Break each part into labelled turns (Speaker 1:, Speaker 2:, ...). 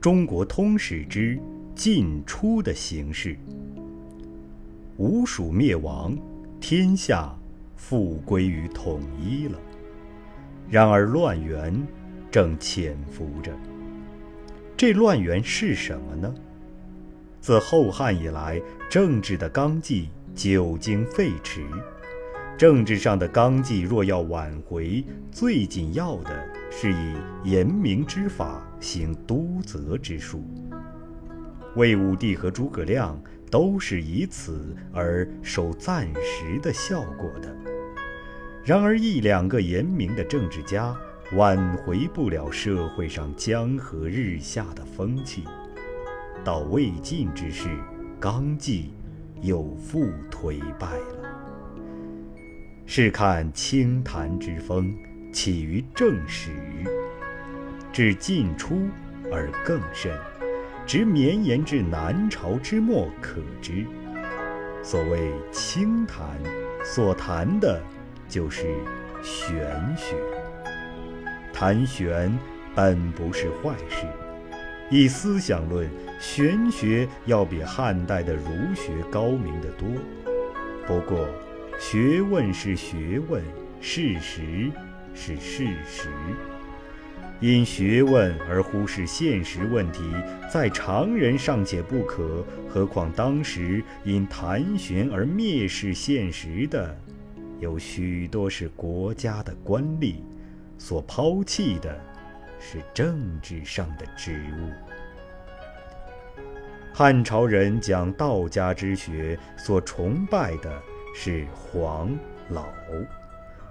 Speaker 1: 中国通史之晋初的形势。吴蜀灭亡，天下复归于统一了。然而乱源正潜伏着。这乱源是什么呢？自后汉以来，政治的纲纪久经废弛。政治上的纲纪若要挽回，最紧要的是以严明之法行督责之术。魏武帝和诸葛亮都是以此而收暂时的效果的。然而一两个严明的政治家挽回不了社会上江河日下的风气。到魏晋之时，纲纪又复颓败了。试看清谈之风，起于正始，至晋初而更甚，直绵延至南朝之末可知。所谓清谈，所谈的，就是玄学。谈玄本不是坏事。以思想论，玄学要比汉代的儒学高明得多。不过，学问是学问，事实是事实。因学问而忽视现实问题，在常人尚且不可，何况当时因谈玄而蔑视现实的，有许多是国家的官吏所抛弃的。是政治上的职务。汉朝人讲道家之学，所崇拜的是黄老，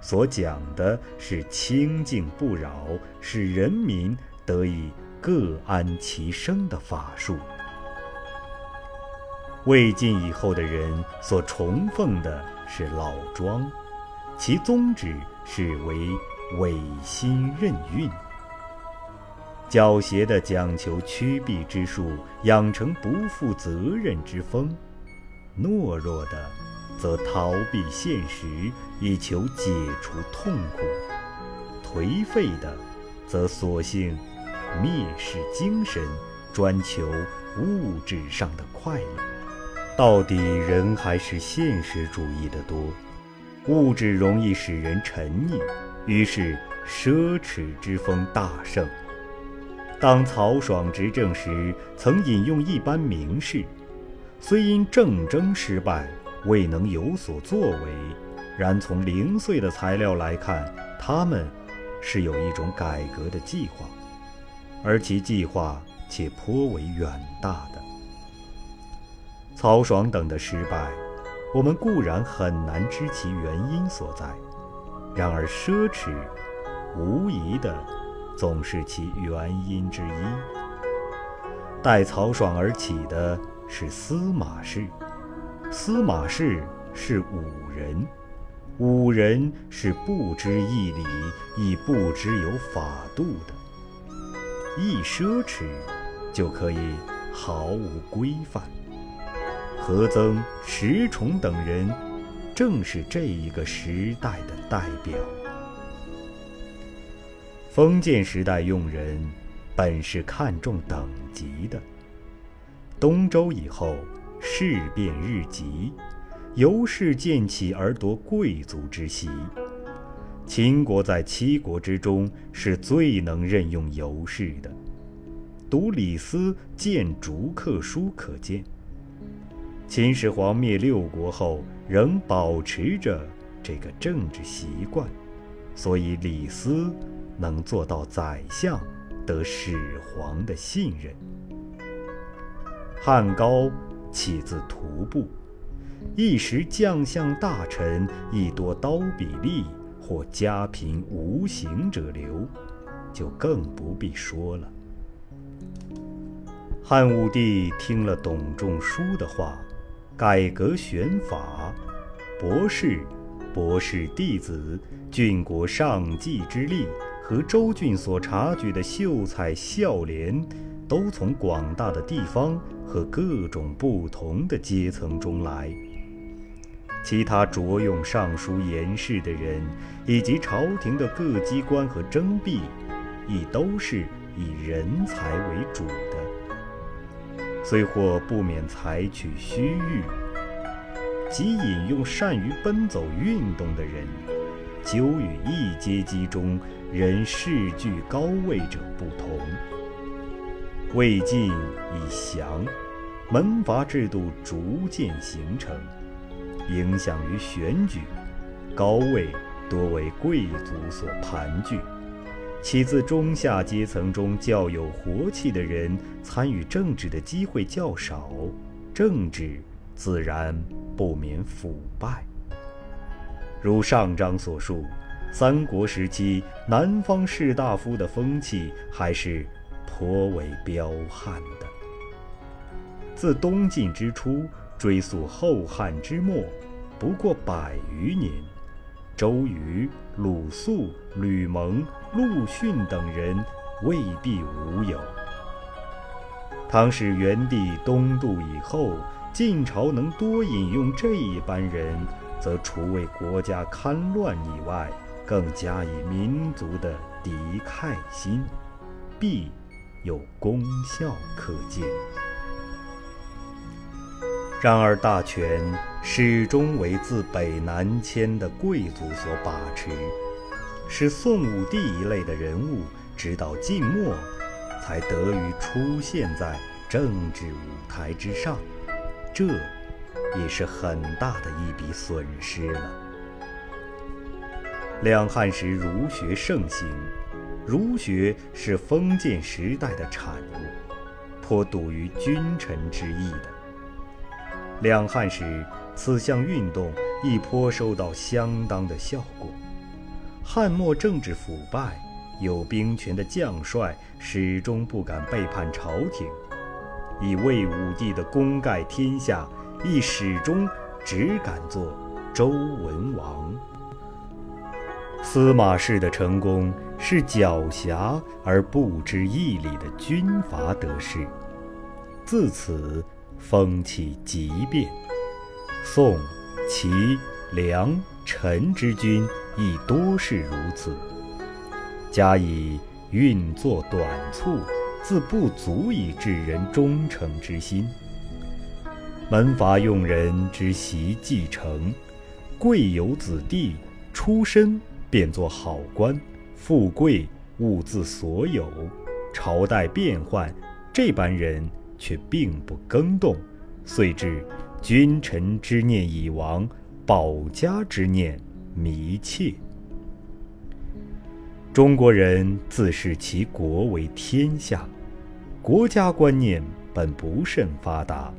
Speaker 1: 所讲的是清净不扰，使人民得以各安其生的法术。魏晋以后的人所崇奉的是老庄，其宗旨是为违心任运。狡黠的讲求趋避之术，养成不负责任之风；懦弱的，则逃避现实以求解除痛苦；颓废的，则索性蔑视精神，专求物质上的快乐。到底人还是现实主义的多，物质容易使人沉溺，于是奢侈之风大盛。当曹爽执政时，曾引用一般名士，虽因政争失败，未能有所作为，然从零碎的材料来看，他们是有一种改革的计划，而其计划且颇为远大的。曹爽等的失败，我们固然很难知其原因所在，然而奢侈，无疑的。总是其原因之一。待曹爽而起的是司马氏，司马氏是武人，武人是不知义理，亦不知有法度的。一奢侈，就可以毫无规范。何曾、石崇等人，正是这一个时代的代表。封建时代用人，本是看重等级的。东周以后，事变日急，由是渐起而夺贵族之席。秦国在七国之中是最能任用尤氏的。读李斯《谏逐客书》可见，秦始皇灭六国后，仍保持着这个政治习惯，所以李斯。能做到宰相，得始皇的信任。汉高起自徒步，一时将相大臣亦多刀笔吏或家贫无形者流，就更不必说了。汉武帝听了董仲舒的话，改革选法，博士、博士弟子、郡国上计之力。和周郡所察举的秀才孝廉，都从广大的地方和各种不同的阶层中来。其他着用尚书言事的人，以及朝廷的各机关和征辟，亦都是以人才为主的。虽或不免采取虚誉，即引用善于奔走运动的人，究与一阶级中人势居高位者不同。魏晋已降，门阀制度逐渐形成，影响于选举，高位多为贵族所盘踞。其自中下阶层中较有活气的人参与政治的机会较少，政治自然不免腐败。如上章所述，三国时期南方士大夫的风气还是颇为彪悍的。自东晋之初追溯后汉之末，不过百余年。周瑜、鲁肃、吕蒙、陆逊等人未必无有。唐使元帝东渡以后，晋朝能多引用这一般人，则除为国家堪乱以外，更加以民族的敌忾心，必有功效可见。然而，大权始终为自北南迁的贵族所把持，是宋武帝一类的人物，直到晋末，才得以出现在政治舞台之上，这也是很大的一笔损失了。两汉时儒学盛行，儒学是封建时代的产物，颇笃于君臣之义的。两汉时，此项运动亦颇收到相当的效果。汉末政治腐败，有兵权的将帅始终不敢背叛朝廷，以魏武帝的功盖天下，亦始终只敢做周文王。司马氏的成功是狡黠而不知义理的军阀得势，自此。风气急变，宋、齐、梁、陈之君亦多是如此。加以运作短促，自不足以致人忠诚之心。门阀用人之习继承，贵有子弟出身便做好官，富贵物自所有。朝代变换，这般人。却并不更动，遂至君臣之念已亡，保家之念弥切。中国人自视其国为天下，国家观念本不甚发达。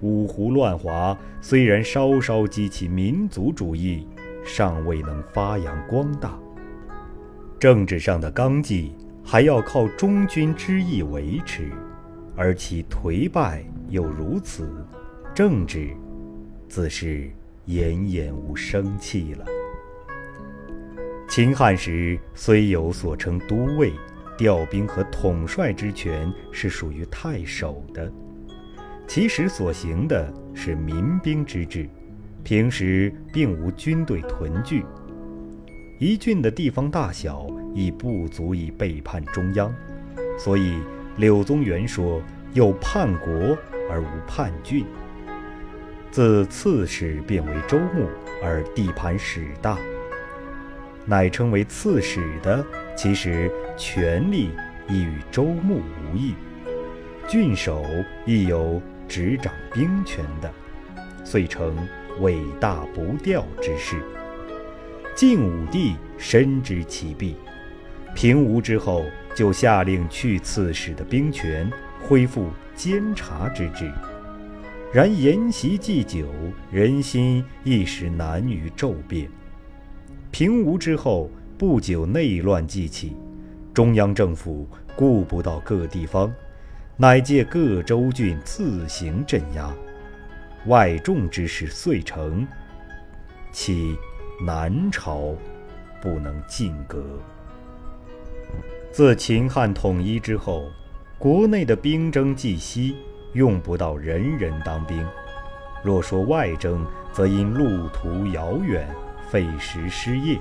Speaker 1: 五胡乱华虽然稍稍激起民族主义，尚未能发扬光大。政治上的纲纪还要靠忠君之义维持。而其颓败又如此，政治自是奄奄无生气了。秦汉时虽有所称都尉、调兵和统帅之权，是属于太守的，其实所行的是民兵之治，平时并无军队屯聚。一郡的地方大小已不足以背叛中央，所以。柳宗元说：“有叛国而无叛郡。自刺史变为州牧，而地盘始大，乃称为刺史的，其实权力亦与州牧无异。郡守亦有执掌兵权的，遂成伟大不掉之势。晋武帝深知其弊，平吴之后。”就下令去刺史的兵权，恢复监察之制。然沿袭既久，人心一时难于骤变。平吴之后不久，内乱即起，中央政府顾不到各地方，乃借各州郡自行镇压。外众之事遂成，其南朝不能进革。自秦汉统一之后，国内的兵征既息，用不到人人当兵。若说外征，则因路途遥远，费时失业，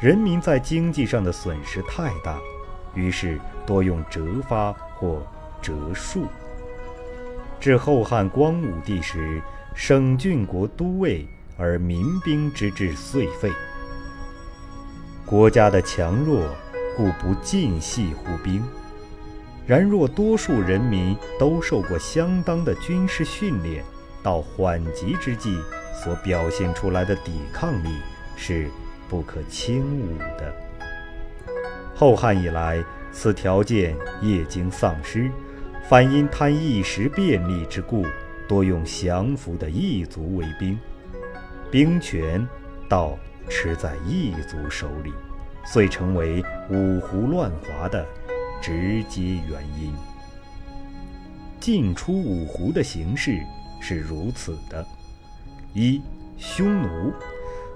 Speaker 1: 人民在经济上的损失太大，于是多用折发或折戍。至后汉光武帝时，省郡国都尉，而民兵之志遂废。国家的强弱，故不尽系乎兵。然若多数人民都受过相当的军事训练，到缓急之际所表现出来的抵抗力是不可轻侮的。后汉以来，此条件业经丧失，反因贪一时便利之故，多用降服的异族为兵，兵权倒持在异族手里，遂成为五胡乱华的。直接原因。进出五胡的形式是如此的：一、匈奴，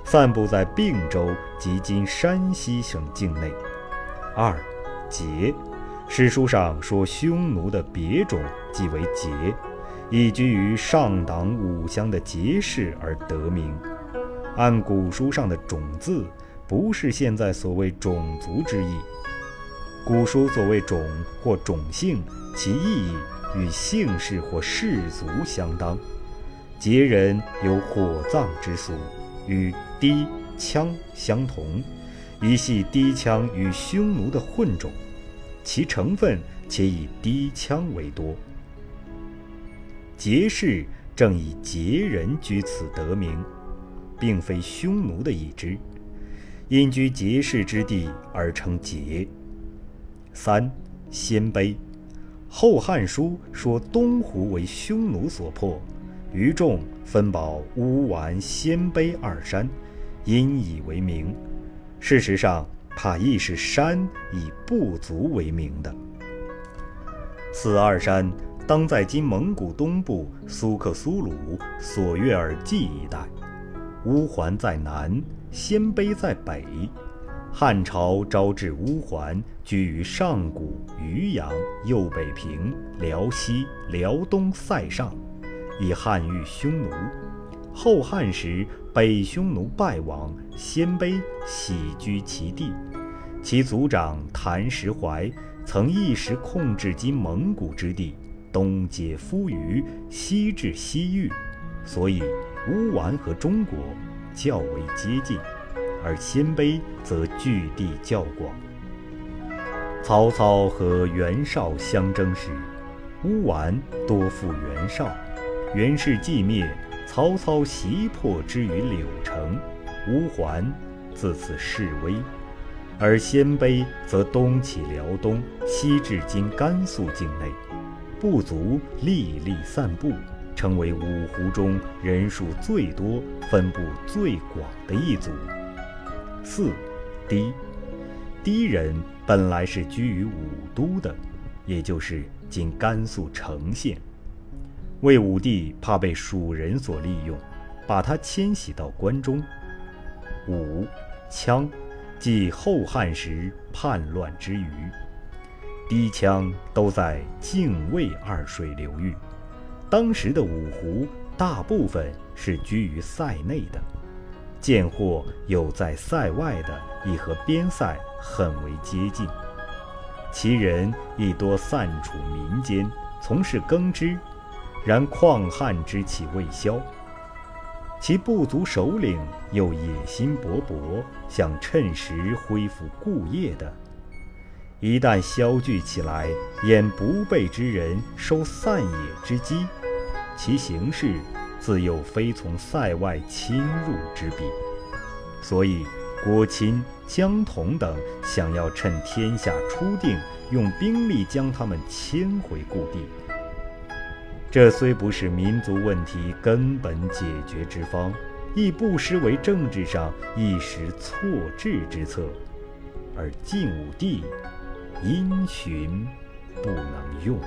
Speaker 1: 散布在并州及今山西省境内；二、羯，史书上说匈奴的别种即为羯，以居于上党五乡的羯氏而得名。按古书上的“种”字，不是现在所谓种族之意。古书所谓种或种姓，其意义与姓氏或氏族相当。羯人有火葬之俗，与氐羌相同，一系氐羌与匈奴的混种，其成分且以氐羌为多。羯氏正以羯人居此得名，并非匈奴的一支，因居羯氏之地而称羯。三，鲜卑，《后汉书》说东胡为匈奴所破，余众分保乌丸、鲜卑二山，因以为名。事实上，怕亦是山以部族为名的。此二山当在今蒙古东部苏克苏鲁、索约尔济一带，乌桓在南，鲜卑在北。汉朝招致乌桓，居于上古、渔阳、右北平、辽西、辽东塞上，以汉御匈奴。后汉时，北匈奴败亡，鲜卑徙居其地。其族长谭石怀曾一时控制今蒙古之地，东接夫余，西至西域，所以乌丸和中国较为接近。而鲜卑则据地较广。曹操和袁绍相争时，乌丸多附袁绍，袁氏既灭，曹操袭破之于柳城，乌桓自此式微。而鲜卑则东起辽东，西至今甘肃境内，部族历历散布，成为五胡中人数最多、分布最广的一族。四，氐，氐人本来是居于武都的，也就是今甘肃成县。魏武帝怕被蜀人所利用，把他迁徙到关中。五，羌，即后汉时叛乱之余，氐羌都在泾渭二水流域。当时的五胡大部分是居于塞内的。贱货有在塞外的，亦和边塞很为接近，其人亦多散处民间，从事耕织。然旷汉之气未消，其部族首领又野心勃勃，想趁时恢复故业的。一旦消聚起来，掩不备之人，收散野之机，其形势。自有非从塞外侵入之比，所以郭钦、江童等想要趁天下初定，用兵力将他们迁回故地。这虽不是民族问题根本解决之方，亦不失为政治上一时错置之策，而晋武帝因循不能用。